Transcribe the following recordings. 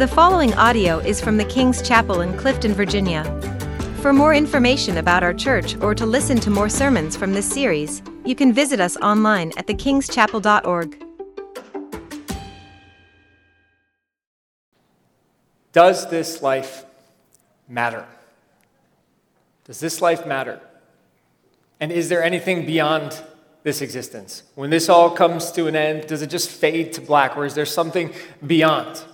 The following audio is from the King's Chapel in Clifton, Virginia. For more information about our church or to listen to more sermons from this series, you can visit us online at thekingschapel.org. Does this life matter? Does this life matter? And is there anything beyond this existence? When this all comes to an end, does it just fade to black, or is there something beyond?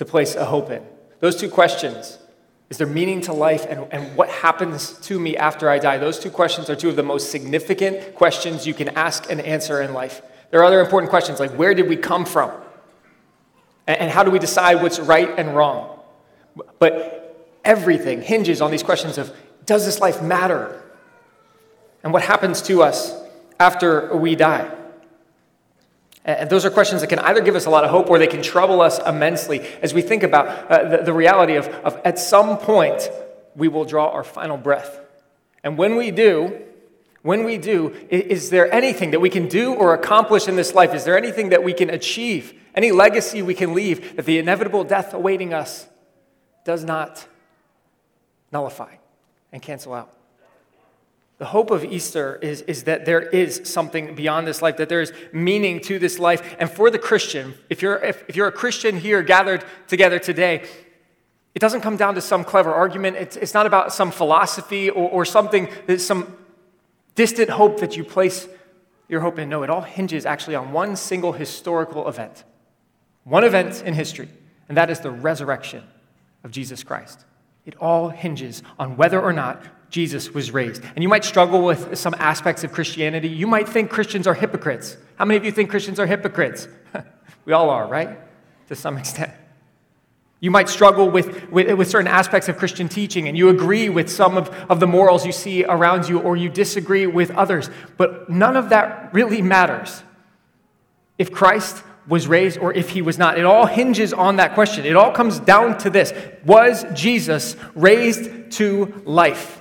To place a hope in? Those two questions is there meaning to life and, and what happens to me after I die? Those two questions are two of the most significant questions you can ask and answer in life. There are other important questions like where did we come from? And, and how do we decide what's right and wrong? But everything hinges on these questions of does this life matter? And what happens to us after we die? And those are questions that can either give us a lot of hope or they can trouble us immensely as we think about uh, the, the, reality of, of at some point we will draw our final breath. And when we do, when we do, is there anything that we can do or accomplish in this life? Is there anything that we can achieve? Any legacy we can leave that the inevitable death awaiting us does not nullify and cancel out? The hope of Easter is, is that there is something beyond this life, that there is meaning to this life. And for the Christian, if you're, if, if you're a Christian here gathered together today, it doesn't come down to some clever argument. It's, it's not about some philosophy or, or something, some distant hope that you place your hope in. No, it all hinges actually on one single historical event. One event in history, and that is the resurrection of Jesus Christ. It all hinges on whether or not Jesus was raised. And you might struggle with some aspects of Christianity. You might think Christians are hypocrites. How many of you think Christians are hypocrites? we all are, right? To some extent. You might struggle with, with, with, certain aspects of Christian teaching, and you agree with some of, of the morals you see around you, or you disagree with others. But none of that really matters if Christ was raised or if he was not. It all hinges on that question. It all comes down to this Was Jesus raised to life?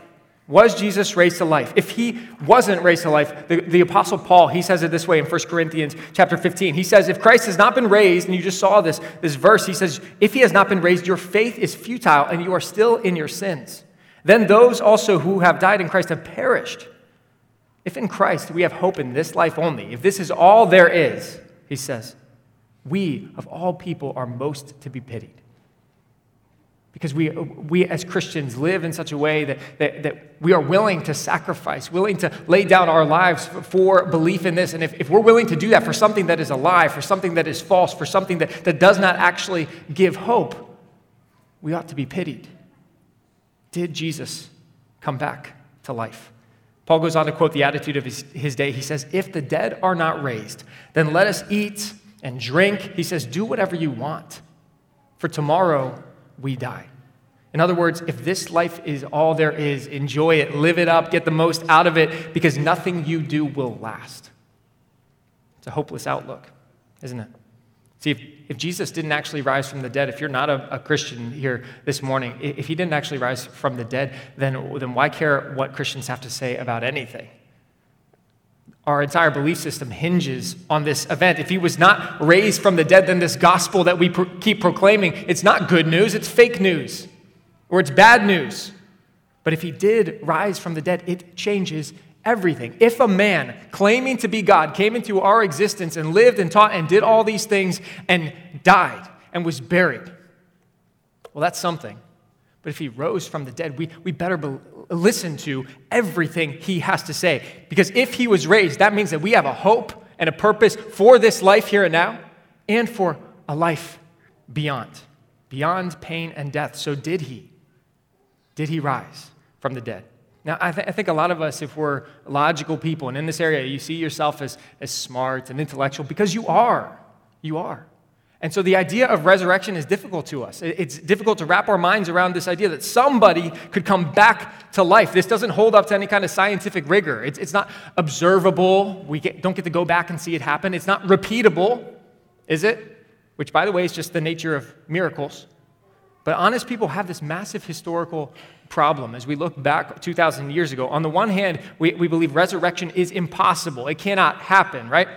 Was Jesus raised to life? If he wasn't raised to life, the, the Apostle Paul, he says it this way in 1 Corinthians chapter 15. He says, if Christ has not been raised, and you just saw this, this verse, he says, if he has not been raised, your faith is futile and you are still in your sins. Then those also who have died in Christ have perished. If in Christ we have hope in this life only, if this is all there is, he says, we of all people are most to be pitied. Because we, we as Christians live in such a way that, that, that we are willing to sacrifice, willing to lay down our lives for belief in this. And if, if we're willing to do that for something that is a lie, for something that is false, for something that, that does not actually give hope, we ought to be pitied. Did Jesus come back to life? Paul goes on to quote the attitude of his, his day. He says, If the dead are not raised, then let us eat and drink. He says, Do whatever you want, for tomorrow we die. In other words, if this life is all there is, enjoy it, live it up, get the most out of it, because nothing you do will last. It's a hopeless outlook, isn't it? See, if, if Jesus didn't actually rise from the dead, if you're not a, a Christian here this morning, if he didn't actually rise from the dead, then, then why care what Christians have to say about anything? Our entire belief system hinges on this event. If he was not raised from the dead, then this gospel that we pro- keep proclaiming, it's not good news, it's fake news, or it's bad news. But if he did rise from the dead, it changes everything. If a man claiming to be God came into our existence and lived and taught and did all these things and died and was buried, well, that's something. But if he rose from the dead, we, we better be, listen to everything he has to say. Because if he was raised, that means that we have a hope and a purpose for this life here and now and for a life beyond, beyond pain and death. So did he? Did he rise from the dead? Now, I, th- I, think a lot of us, if we're logical people, and in this area, you see yourself as, as smart and intellectual because you are. You are. And so the idea of resurrection is difficult to us. It's difficult to wrap our minds around this idea that somebody could come back to life. This doesn't hold up to any kind of scientific rigor. It's, it's not observable. We get, don't get to go back and see it happen. It's not repeatable, is it? Which, by the way, is just the nature of miracles. But honest people have this massive historical problem as we look back 2,000 years ago. On the one hand, we, we believe resurrection is impossible, it cannot happen, right?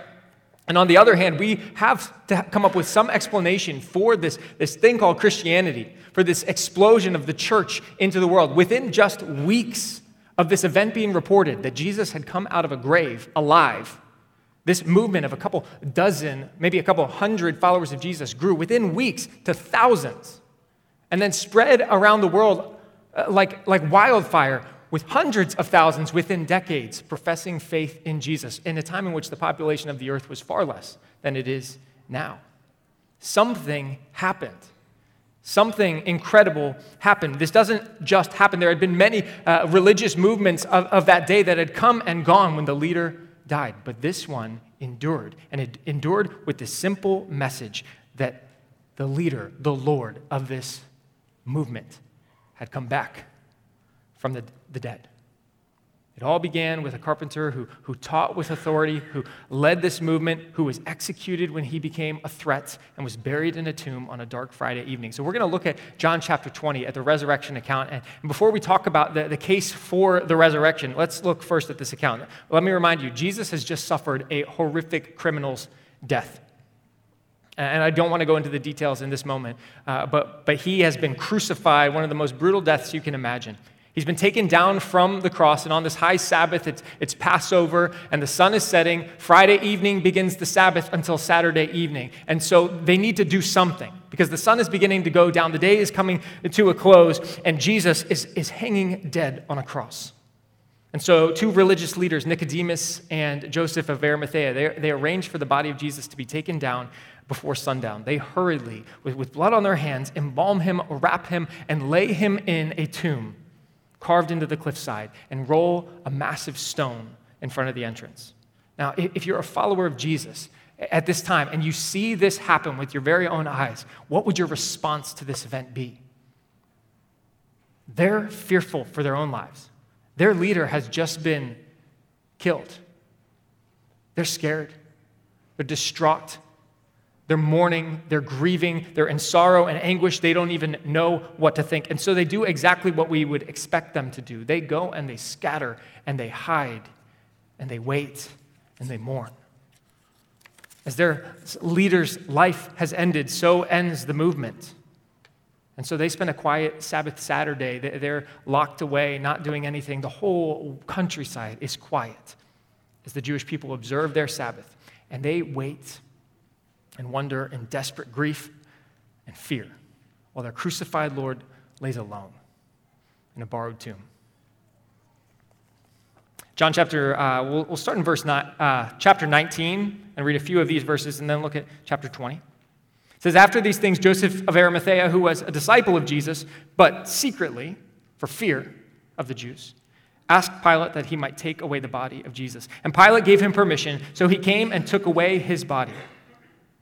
And on the other hand, we have to come up with some explanation for this, this thing called Christianity, for this explosion of the church into the world. Within just weeks of this event being reported, that Jesus had come out of a grave alive, this movement of a couple dozen, maybe a couple hundred followers of Jesus grew within weeks to thousands and then spread around the world uh, like, like wildfire with hundreds of thousands within decades professing faith in Jesus in a time in which the population of the earth was far less than it is now. Something happened. Something incredible happened. This doesn't just happen. There had been many uh, religious movements of, of that day that had come and gone when the leader died, but this one endured, and it endured with the simple message that the leader, the Lord of this movement, had come back from the, the dead. It all began with a carpenter who, who taught with authority, who led this movement, who was executed when he became a threat and was buried in a tomb on a dark Friday evening. So, we're going to look at John chapter 20 at the resurrection account. And before we talk about the, the case for the resurrection, let's look first at this account. Let me remind you Jesus has just suffered a horrific criminal's death. And I don't want to go into the details in this moment, uh, but, but he has been crucified, one of the most brutal deaths you can imagine. He's been taken down from the cross, and on this high Sabbath, it's, it's, Passover, and the sun is setting. Friday evening begins the Sabbath until Saturday evening. And so they need to do something because the sun is beginning to go down. The day is coming to a close, and Jesus is, is hanging dead on a cross. And so, two religious leaders, Nicodemus and Joseph of Arimathea, they, they arranged for the body of Jesus to be taken down before sundown. They hurriedly, with, with blood on their hands, embalm him, wrap him, and lay him in a tomb carved into the cliffside and roll a massive stone in front of the entrance. Now, if you're a follower of Jesus at this time and you see this happen with your very own eyes, what would your response to this event be? They're fearful for their own lives. Their leader has just been killed. They're scared. They're distraught. They're mourning, they're grieving, they're in sorrow and anguish. They don't even know what to think. And so they do exactly what we would expect them to do they go and they scatter and they hide and they wait and they mourn. As their leader's life has ended, so ends the movement. And so they spend a quiet Sabbath Saturday. They're locked away, not doing anything. The whole countryside is quiet as the Jewish people observe their Sabbath and they wait and wonder and desperate grief and fear while their crucified Lord lays alone in a borrowed tomb. John chapter, uh, we'll, we'll, start in verse uh, chapter 19 and read a few of these verses and then look at chapter 20. It says, After these things, Joseph of Arimathea, who was a disciple of Jesus, but secretly, for fear of the Jews, asked Pilate that he might take away the body of Jesus. And Pilate gave him permission, so he came and took away his body.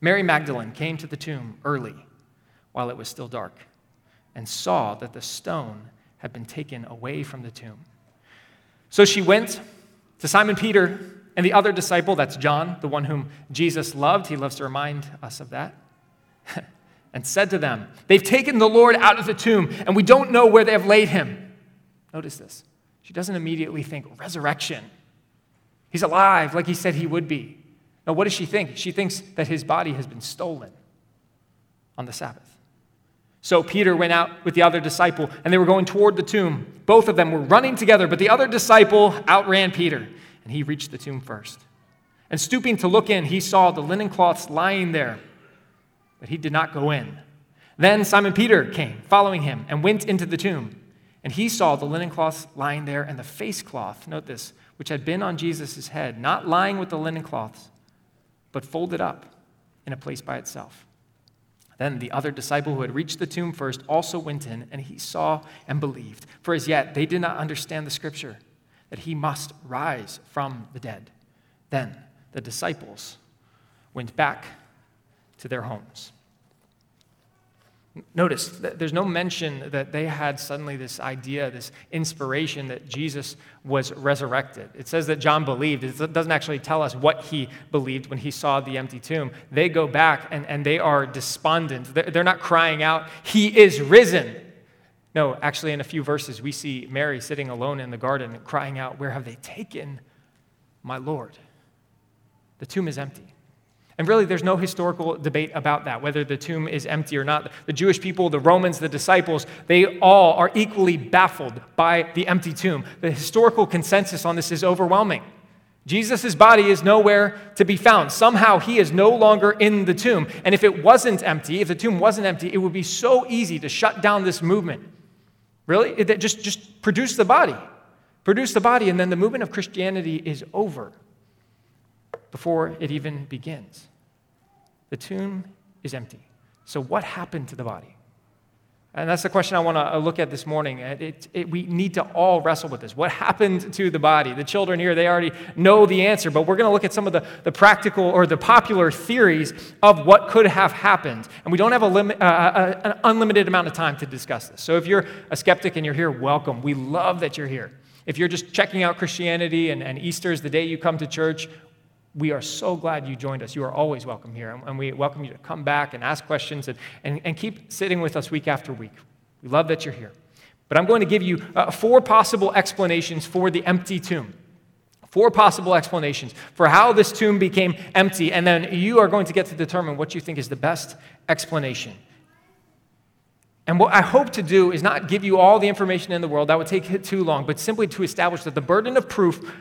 Mary Magdalene came to the tomb early while it was still dark and saw that the stone had been taken away from the tomb. So she went to Simon Peter and the other disciple, that's John, the one whom Jesus loved. He loves to remind us of that. and said to them, They've taken the Lord out of the tomb, and we don't know where they have laid him. Notice this. She doesn't immediately think resurrection. He's alive like he said he would be. Now, what does she think? She thinks that his body has been stolen on the Sabbath. So Peter went out with the other disciple, and they were going toward the tomb. Both of them were running together, but the other disciple outran Peter, and he reached the tomb first. And stooping to look in, he saw the linen cloths lying there, but he did not go in. Then Simon Peter came, following him, and went into the tomb. And he saw the linen cloths lying there, and the face cloth, note this, which had been on Jesus' head, not lying with the linen cloths but folded up in a place by itself. Then the other disciple who had reached the tomb first also went in, and he saw and believed. For as yet they did not understand the scripture that he must rise from the dead. Then the disciples went back to their homes. Notice, there's no mention that they had suddenly this idea, this inspiration that Jesus was resurrected. It says that John believed. It doesn't actually tell us what he believed when he saw the empty tomb. They go back and, and they are despondent. They're not crying out, He is risen. No, actually, in a few verses, we see Mary sitting alone in the garden crying out, Where have they taken my Lord? The tomb is empty. And really, there's no historical debate about that, whether the tomb is empty or not. The Jewish people, the Romans, the disciples, they all are equally baffled by the empty tomb. The historical consensus on this is overwhelming. Jesus' body is nowhere to be found. Somehow he is no longer in the tomb. And if it wasn't empty, if the tomb wasn't empty, it would be so easy to shut down this movement. Really? It, just, just produce the body. Produce the body, and then the movement of Christianity is over before it even begins. The tomb is empty. So, what happened to the body? And that's the question I want to uh, look at this morning. It, it, we need to all wrestle with this. What happened to the body? The children here, they already know the answer, but we're going to look at some of the, the practical or the popular theories of what could have happened. And we don't have a limit, uh, uh, an unlimited amount of time to discuss this. So if you're a skeptic and you're here, welcome. We love that you're here. If you're just checking out Christianity and, and Easter is the day you come to church, we are so glad you joined us. You are always welcome here, and we welcome you to come back and ask questions and, and, and keep sitting with us week after week. We love that you're here. But I'm going to give you uh, four possible explanations for the empty tomb. Four possible explanations for how this tomb became empty, and then you are going to get to determine what you think is the best explanation. And what I hope to do is not give you all the information in the world, that would take too long, but simply to establish that the burden of proof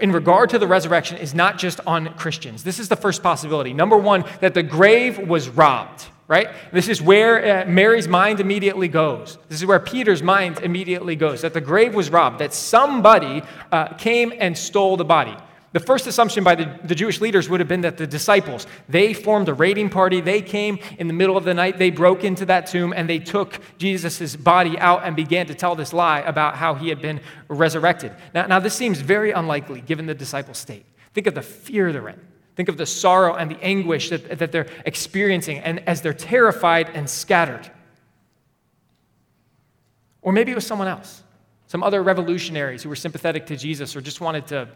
in regard to the resurrection is not just on Christians. This is the first possibility. Number one, that the grave was robbed, right? This is where uh, Mary's mind immediately goes. This is where Peter's mind immediately goes that the grave was robbed, that somebody uh, came and stole the body. The first assumption by the, the Jewish leaders would have been that the disciples, they formed a raiding party. They came in the middle of the night, they broke into that tomb, and they took Jesus' body out and began to tell this lie about how he had been resurrected. Now, now this seems very unlikely given the disciples' state. Think of the fear they're in. Think of the sorrow and the anguish that, that they're experiencing and as they're terrified and scattered. Or maybe it was someone else, some other revolutionaries who were sympathetic to Jesus or just wanted to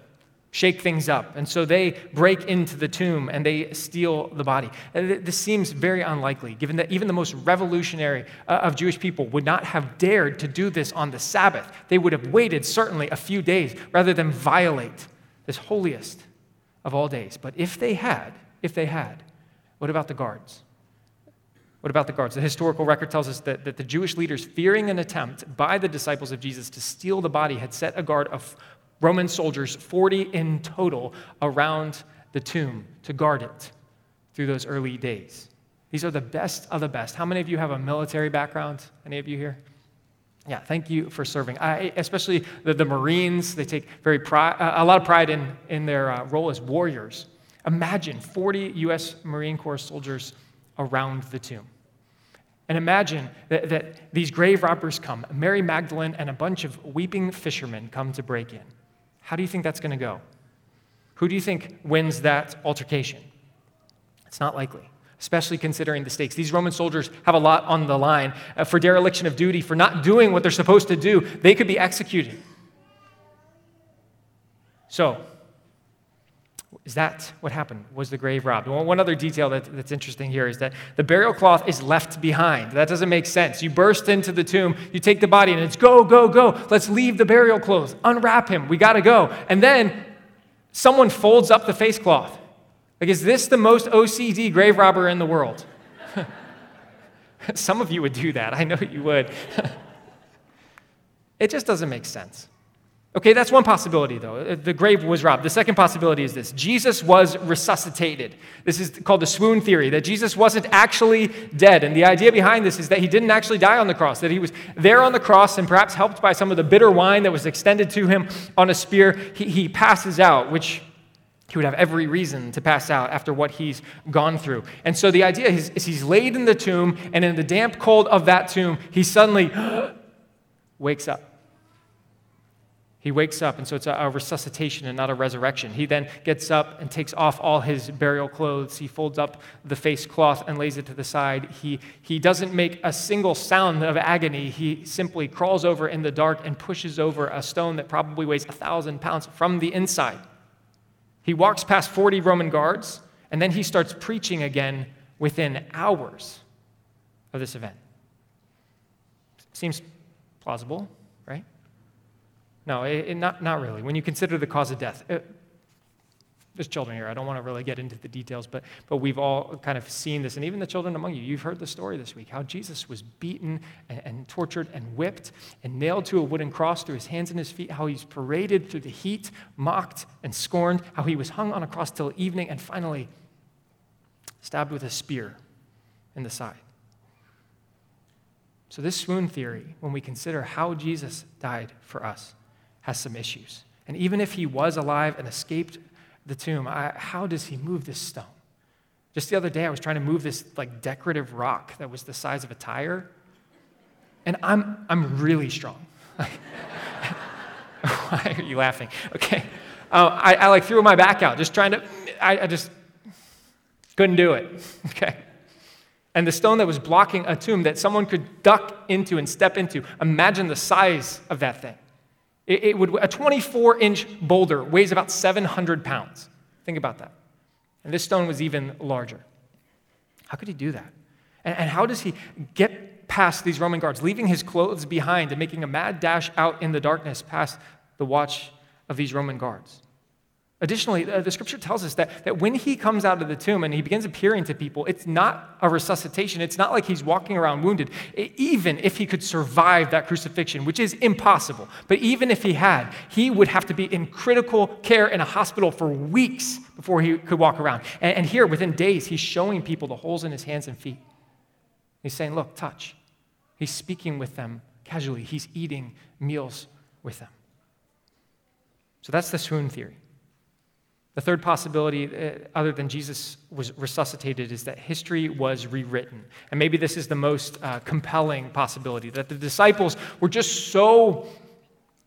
shake things up. And so they break into the tomb and they steal the body. This seems very unlikely, given that even the most revolutionary uh, of Jewish people would not have dared to do this on the Sabbath. They would have waited certainly a few days rather than violate this holiest of all days. But if they had, if they had, what about the guards? What about the guards? The historical record tells us that, that the Jewish leaders, fearing an attempt by the disciples of Jesus to steal the body, had set a guard of Roman soldiers, 40 in total, around the tomb to guard it through those early days. These are the best of the best. How many of you have a military background? Any of you here? Yeah, thank you for serving. I, especially the, the Marines, they take very pride, a lot of pride in, in their uh, role as warriors. Imagine 40 U.S. Marine Corps soldiers around the tomb. And imagine that, that these grave robbers come. Mary Magdalene and a bunch of weeping fishermen come to break in. How do you think that's going to go? Who do you think wins that altercation? It's not likely, especially considering the stakes. These Roman soldiers have a lot on the line. Uh, for dereliction of duty, for not doing what they're supposed to do, they could be executed. So, is that what happened? Was the grave robbed? Well, one other detail that, that's interesting here is that the burial cloth is left behind. That doesn't make sense. You burst into the tomb, you take the body, and it's go, go, go. Let's leave the burial clothes, unwrap him. We got to go. And then someone folds up the face cloth. Like, is this the most OCD grave robber in the world? Some of you would do that. I know you would. it just doesn't make sense. Okay, that's one possibility, though. Uh, the grave was robbed. The second possibility is this Jesus was resuscitated. This is called the swoon theory, that Jesus wasn't actually dead. And the idea behind this is that he didn't actually die on the cross, that he was there on the cross and perhaps helped by some of the bitter wine that was extended to him on a spear. He, he passes out, which he would have every reason to pass out after what he's gone through. And so the idea is, is he's laid in the tomb, and in the damp cold of that tomb, he suddenly wakes up. He wakes up, and so it's a, a, resuscitation and not a resurrection. He then gets up and takes off all his burial clothes. He folds up the face cloth and lays it to the side. He, he doesn't make a single sound of agony. He simply crawls over in the dark and pushes over a stone that probably weighs a thousand pounds from the inside. He walks past 40 Roman guards, and then he starts preaching again within hours of this event. Seems plausible? No, it, it, not, not really. When you consider the cause of death, it, there's children here. I don't want to really get into the details, but, but we've all kind of seen this. And even the children among you, you've heard the story this week how Jesus was beaten and, and tortured and whipped and nailed to a wooden cross through his hands and his feet, how he's paraded through the heat, mocked and scorned, how he was hung on a cross till evening, and finally stabbed with a spear in the side. So, this swoon theory, when we consider how Jesus died for us, has some issues. And even if he was alive and escaped the tomb, I, how does he move this stone? Just the other day, I was trying to move this like decorative rock that was the size of a tire, and I'm, I'm really strong. Why are you laughing? Okay. Uh, I, I, like threw my back out, just trying to, I, I just couldn't do it. Okay. And the stone that was blocking a tomb that someone could duck into and step into, imagine the size of that thing. It, it would, a 24 inch boulder weighs about 700 pounds. Think about that. And this stone was even larger. How could he do that? And, and how does he get past these Roman guards, leaving his clothes behind and making a mad dash out in the darkness past the watch of these Roman guards? Additionally, uh, the scripture tells us that, that when he comes out of the tomb and he begins appearing to people, it's not a resuscitation. It's not like he's walking around wounded. Even if he could survive that crucifixion, which is impossible, but even if he had, he would have to be in critical care in a hospital for weeks before he could walk around. And, and here, within days, he's showing people the holes in his hands and feet. He's saying, Look, touch. He's speaking with them casually, he's eating meals with them. So that's the swoon theory. The third possibility, uh, other than Jesus was resuscitated, is that history was rewritten. And maybe this is the most uh, compelling possibility that the disciples were just so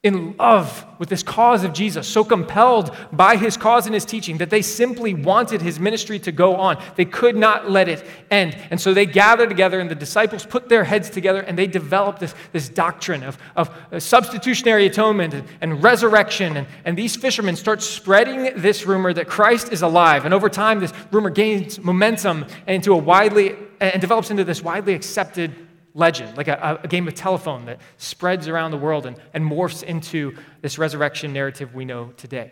in love with this cause of Jesus, so compelled by his cause and his teaching that they simply wanted his ministry to go on. They could not let it end. And so they gathered together, and the disciples put their heads together and they developed this, this doctrine of, of uh, substitutionary atonement and, and resurrection. And, and these fishermen start spreading this rumor that Christ is alive. And over time, this rumor gains momentum into a widely and develops into this widely accepted legend, like a, a, game of telephone that spreads around the world and, and morphs into this resurrection narrative we know today.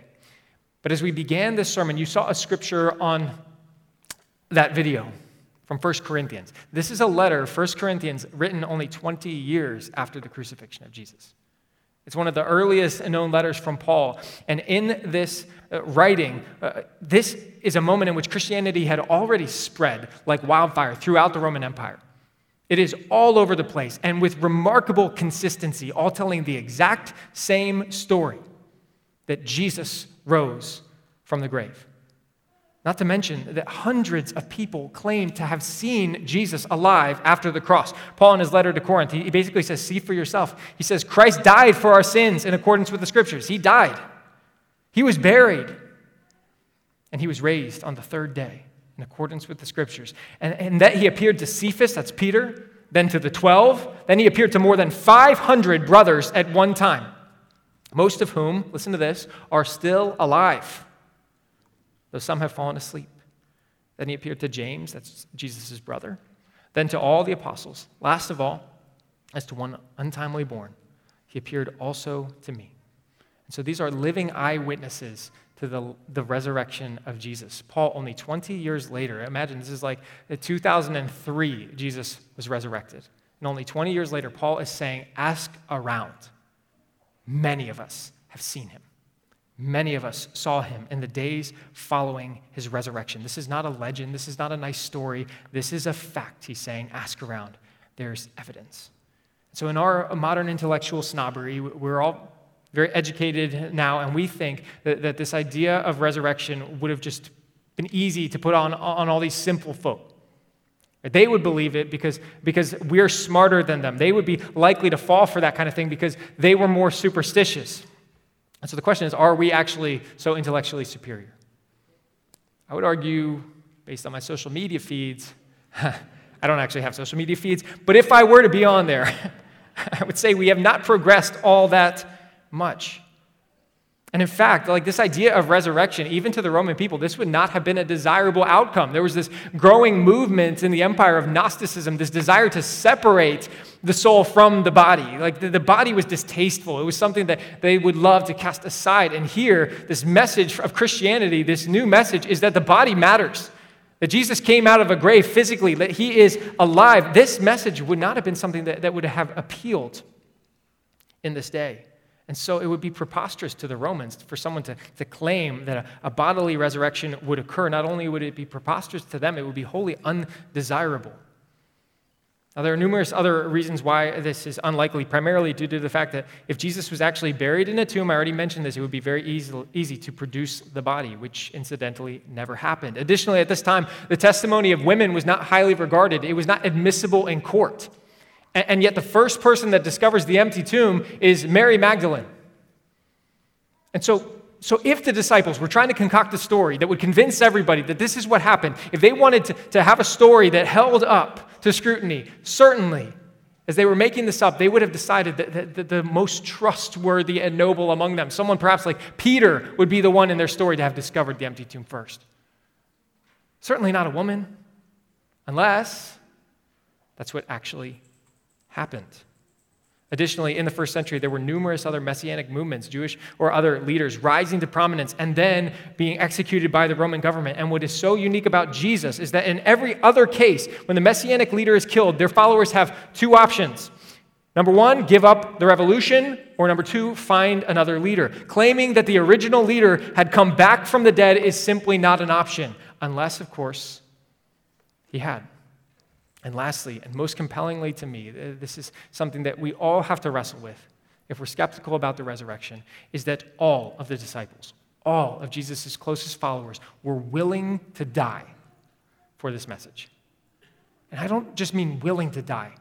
But as we began this sermon, you saw a scripture on that video from 1 Corinthians. This is a letter, 1 Corinthians, written only 20 years after the crucifixion of Jesus. It's one of the earliest known letters from Paul. And in this uh, writing, uh, this is a moment in which Christianity had already spread like wildfire throughout the Roman Empire. It is all over the place and with remarkable consistency, all telling the exact same story that Jesus rose from the grave. Not to mention that hundreds of people claim to have seen Jesus alive after the cross. Paul, in his letter to Corinth, he basically says, See for yourself. He says, Christ died for our sins in accordance with the scriptures. He died, he was buried, and he was raised on the third day in accordance with the scriptures. And, and that he appeared to Cephas, that's Peter, then to the 12, then he appeared to more than 500 brothers at one time, most of whom, listen to this, are still alive, though some have fallen asleep. Then he appeared to James, that's Jesus' brother, then to all the apostles. Last of all, as to one untimely born, he appeared also to me. And so these are living eyewitnesses to the, the resurrection of Jesus. Paul, only 20 years later, imagine this is like 2003, Jesus was resurrected. And only 20 years later, Paul is saying, Ask around. Many of us have seen him. Many of us saw him in the days following his resurrection. This is not a legend. This is not a nice story. This is a fact. He's saying, Ask around. There's evidence. So, in our modern intellectual snobbery, we're all very educated now, and we think that, that this idea of resurrection would have just been easy to put on, on all these simple folk. They would believe it because, because we're smarter than them. They would be likely to fall for that kind of thing because they were more superstitious. And so the question is are we actually so intellectually superior? I would argue, based on my social media feeds, I don't actually have social media feeds, but if I were to be on there, I would say we have not progressed all that much. And in fact, like this idea of resurrection, even to the Roman people, this would not have been a desirable outcome. There was this growing movement in the empire of Gnosticism, this desire to separate the soul from the body. Like the, the body was distasteful, it was something that they would love to cast aside. And here, this message of Christianity, this new message, is that the body matters. That Jesus came out of a grave physically, that he is alive. This message would not have been something that, that would have appealed in this day. And so it would be preposterous to the Romans for someone to, to claim that a, a, bodily resurrection would occur. Not only would it be preposterous to them, it would be wholly undesirable. Now, there are numerous other reasons why this is unlikely, primarily due to the fact that if Jesus was actually buried in a tomb, I already mentioned this, it would be very easy, easy to produce the body, which incidentally never happened. Additionally, at this time, the testimony of women was not highly regarded, it was not admissible in court. And yet, the first person that discovers the empty tomb is Mary Magdalene. And so, so if the disciples were trying to concoct a story that would convince everybody that this is what happened, if they wanted to, to have a story that held up to scrutiny, certainly, as they were making this up, they would have decided that, that, that the most trustworthy and noble among them, someone perhaps like Peter, would be the one in their story to have discovered the empty tomb first. Certainly not a woman, unless that's what actually happened. Additionally, in the first century, there were numerous other messianic movements, Jewish or other leaders, rising to prominence and then being executed by the Roman government. And what is so unique about Jesus is that in every other case, when the messianic leader is killed, their followers have two options. Number one, give up the revolution, or number two, find another leader. Claiming that the original leader had come back from the dead is simply not an option, unless, of course, he had. And lastly, and most compellingly to me, uh, this is something that we all have to wrestle with if we're skeptical about the resurrection, is that all of the disciples, all of Jesus' closest followers, were willing to die for this message. And I don't just mean willing to die.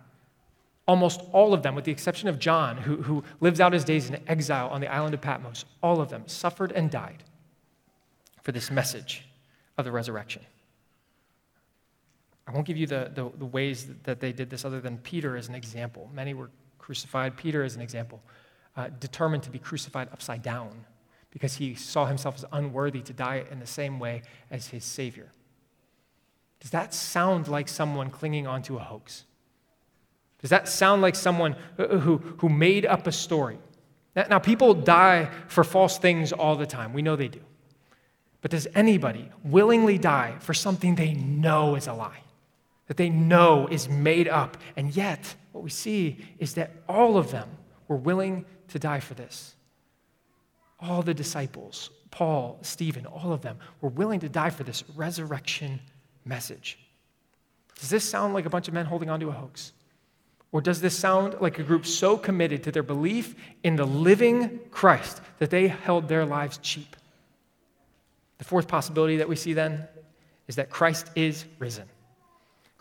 Almost all of them, with the exception of John, who, who lives out his days in exile on the island of Patmos, all of them suffered and died for this message of the resurrection. I won't give you the, the, the, ways that they did this other than Peter as an example. Many were crucified. Peter, as an example, uh, determined to be crucified upside down because he saw himself as unworthy to die in the same way as his Savior. Does that sound like someone clinging onto a hoax? Does that sound like someone who, who made up a story? Now, people die for false things all the time. We know they do. But does anybody willingly die for something they know is a lie? That they know is made up. And yet, what we see is that all of them were willing to die for this. All the disciples, Paul, Stephen, all of them were willing to die for this resurrection message. Does this sound like a bunch of men holding onto a hoax? Or does this sound like a group so committed to their belief in the living Christ that they held their lives cheap? The fourth possibility that we see then is that Christ is risen.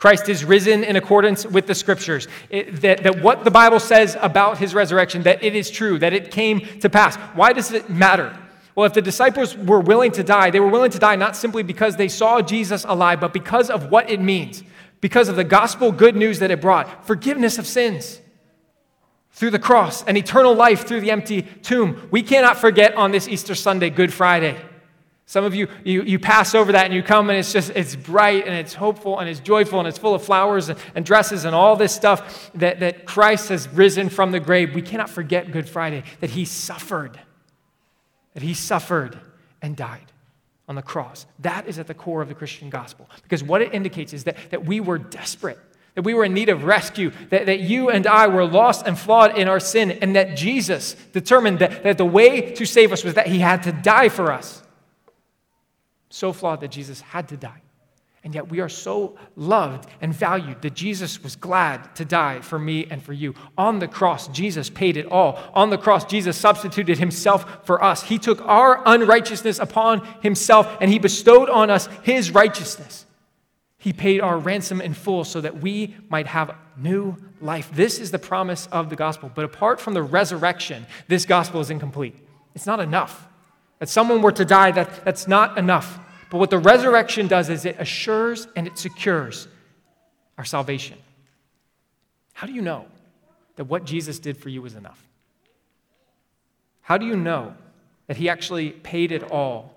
Christ is risen in accordance with the scriptures. It, that, that what the Bible says about his resurrection, that it is true, that it came to pass. Why does it matter? Well, if the disciples were willing to die, they were willing to die not simply because they saw Jesus alive, but because of what it means, because of the gospel good news that it brought forgiveness of sins through the cross and eternal life through the empty tomb. We cannot forget on this Easter Sunday, Good Friday some of you, you, you pass over that and you come and it's just, it's bright and it's hopeful and it's joyful and it's full of flowers and, and dresses and all this stuff that, that Christ has risen from the grave. We cannot forget Good Friday, that he suffered, that he suffered and died on the cross. That is at the core of the Christian gospel because what it indicates is that, that we were desperate that we were in need of rescue, that, that you and I were lost and flawed in our sin, and that Jesus determined that, that the way to save us was that he had to die for us so flawed that Jesus had to die. And yet we are so loved and valued that Jesus was glad to die for me and for you. On the cross, Jesus paid it all. On the cross, Jesus substituted himself for us. He took our unrighteousness upon himself and he bestowed on us his righteousness. He paid our ransom in full so that we might have new life. This is the promise of the gospel. But apart from the resurrection, this gospel is incomplete. It's not enough. That someone were to die, that, that's not enough. But what the resurrection does is it assures and it secures our salvation. How do you know that what Jesus did for you was enough? How do you know that he actually paid it all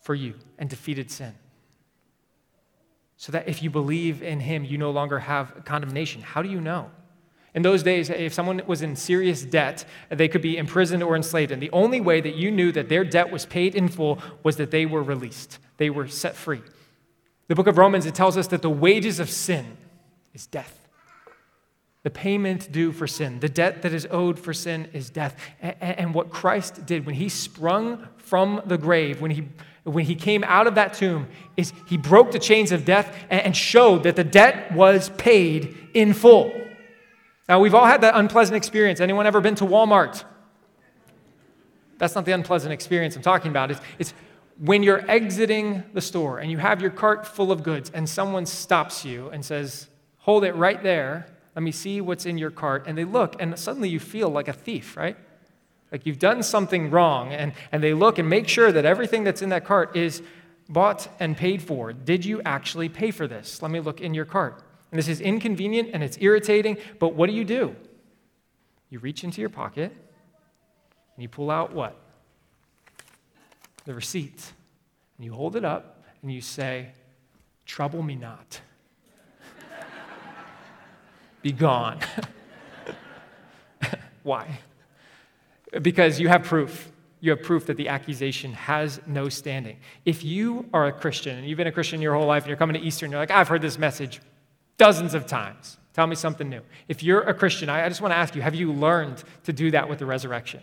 for you and defeated sin? So that if you believe in him, you no longer have condemnation. How do you know? In those days, if someone was in serious debt, they could be imprisoned or enslaved. And the only way that you knew that their debt was paid in full was that they were released, they were set free. The book of Romans, it tells us that the wages of sin is death. The payment due for sin, the debt that is owed for sin is death. And what Christ did when he sprung from the grave, when he, when he came out of that tomb, is he broke the chains of death and showed that the debt was paid in full. Now, we've all had that unpleasant experience. Anyone ever been to Walmart? That's not the unpleasant experience I'm talking about. It's, it's when you're exiting the store and you have your cart full of goods and someone stops you and says, Hold it right there. Let me see what's in your cart. And they look, and suddenly you feel like a thief, right? Like you've done something wrong. And, and they look and make sure that everything that's in that cart is bought and paid for. Did you actually pay for this? Let me look in your cart. And this is inconvenient and it's irritating, but what do you do? You reach into your pocket and you pull out what? The receipt. And you hold it up and you say, Trouble me not. Be gone. Why? Because you have proof. You have proof that the accusation has no standing. If you are a Christian and you've been a Christian your whole life and you're coming to Easter and you're like, I've heard this message dozens of times. Tell me something new. If you're a Christian, I just want to ask you have you learned to do that with the resurrection?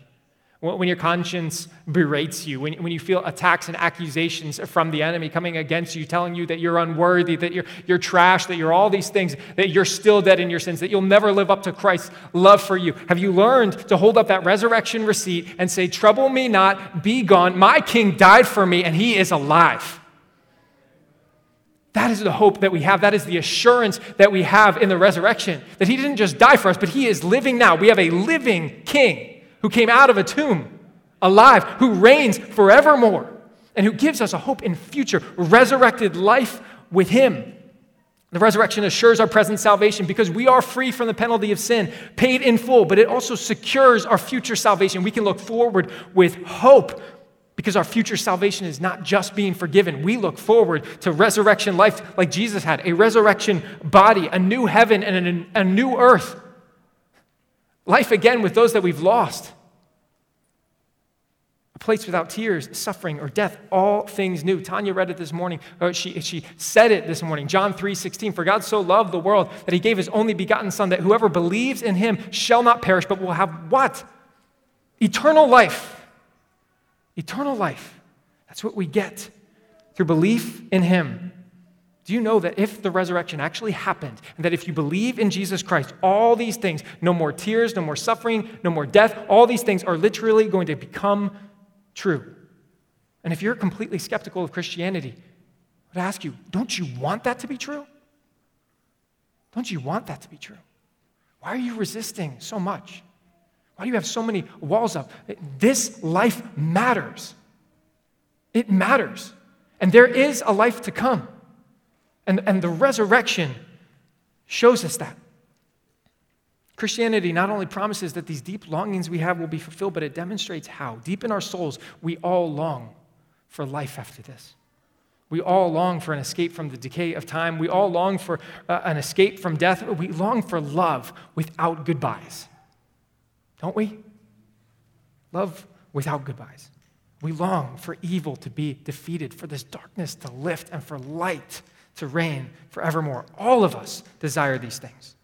When your conscience berates you, when, when you feel attacks and accusations from the enemy coming against you, telling you that you're unworthy, that you're, you're trash, that you're all these things, that you're still dead in your sins, that you'll never live up to Christ's love for you, have you learned to hold up that resurrection receipt and say, Trouble me not, be gone? My king died for me, and he is alive. That is the hope that we have. That is the assurance that we have in the resurrection. That he didn't just die for us, but he is living now. We have a living king who came out of a tomb, alive, who reigns forevermore, and who gives us a hope in future resurrected life with him. The resurrection assures our present salvation because we are free from the penalty of sin, paid in full, but it also secures our future salvation. We can look forward with hope because our future salvation is not just being forgiven. We look forward to resurrection life like Jesus had a resurrection body, a new heaven, and a, new earth. Life again with those that we've lost. A place without tears, suffering, or death, all things new. Tanya read it this morning. Uh, she, she said it this morning. John 3 16. For God so loved the world that he gave his only begotten Son, that whoever believes in him shall not perish, but will have what? Eternal life. Eternal life. That's what we get through belief in Him. Do you know that if the resurrection actually happened, and that if you believe in Jesus Christ, all these things no more tears, no more suffering, no more death all these things are literally going to become true? And if you're completely skeptical of Christianity, I would ask you, don't you want that to be true? Don't you want that to be true? Why are you resisting so much? Why do you have so many walls up? This life matters. It matters. And there is a life to come. And, and the resurrection shows us that. Christianity not only promises that these deep longings we have will be fulfilled, but it demonstrates how. Deep in our souls, we all long for life after this. We all long for an escape from the decay of time. We all long for uh, an escape from death. We long for love without goodbyes. Don't we? Love without goodbyes. We long for evil to be defeated, for this darkness to lift, and for light to reign forevermore. All of us desire these things.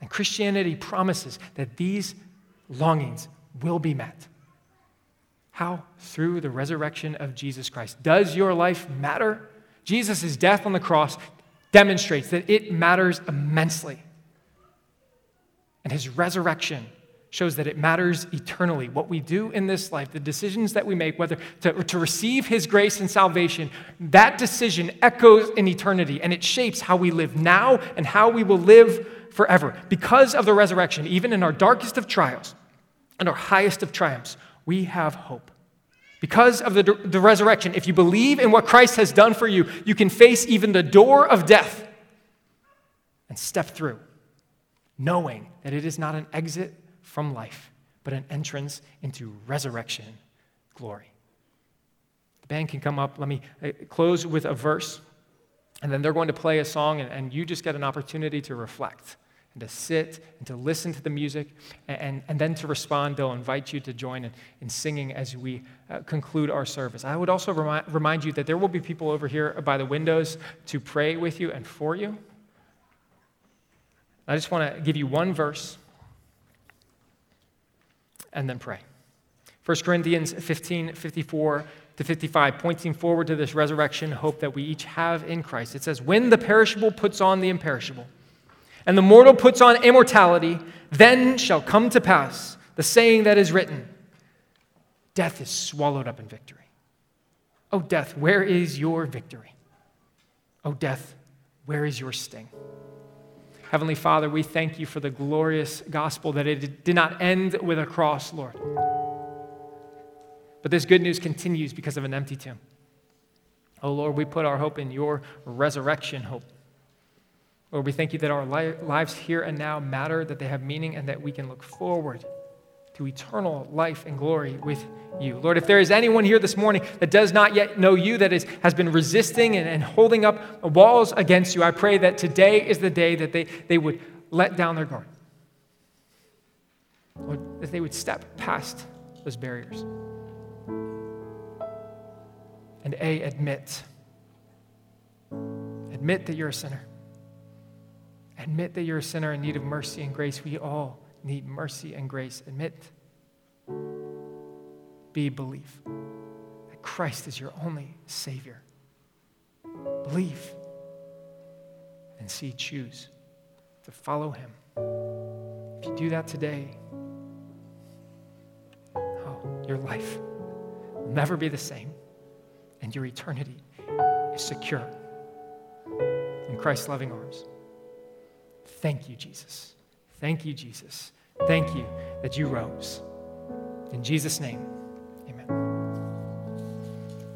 And Christianity promises that these longings will be met. How? Through the resurrection of Jesus Christ. Does your life matter? Jesus' death on the cross demonstrates that it matters immensely. And his resurrection shows that it matters eternally. What we do in this life, the decisions that we make, whether to, to receive His grace and salvation, that decision echoes in eternity and it shapes how we live now and how we will live forever. Because of the resurrection, even in our darkest of trials and our highest of triumphs, we have hope. Because of the, the resurrection, if you believe in what Christ has done for you, you can face even the door of death and step through, knowing that it is not an exit from life, but an entrance into resurrection glory. The band can come up. Let me uh, close with a verse, and then they're going to play a song, and, and you just get an opportunity to reflect and to sit and to listen to the music and, and, and then to respond. They'll invite you to join in, in singing as we uh, conclude our service. I would also remind, remind you that there will be people over here by the windows to pray with you and for you. I just want to give you one verse and then pray. 1 Corinthians 15 54 to 55, pointing forward to this resurrection hope that we each have in Christ. It says, When the perishable puts on the imperishable, and the mortal puts on immortality, then shall come to pass the saying that is written Death is swallowed up in victory. O death, where is your victory? O death, where is your sting? Heavenly Father, we thank you for the glorious gospel that it did not end with a cross, Lord. But this good news continues because of an empty tomb. Oh Lord, we put our hope in your resurrection hope. Lord, we thank you that our lives here and now matter, that they have meaning, and that we can look forward to eternal life and glory with you. Lord, if there is anyone here this morning that does not yet know you, that is, has been resisting and, and holding up walls against you, I pray that today is the day that they, they would let down their guard. Lord, that they would step past those barriers. And A, admit. Admit that you're a sinner. Admit that you're a sinner in need of mercy and grace. We all need mercy and grace. Admit. be belief that Christ is your only Savior. Believe. And see, choose to follow Him. If you do that today, oh, your life will never be the same, and your eternity is secure in Christ's loving arms. Thank you, Jesus. Thank you, Jesus. Thank you that you rose. In Jesus' name.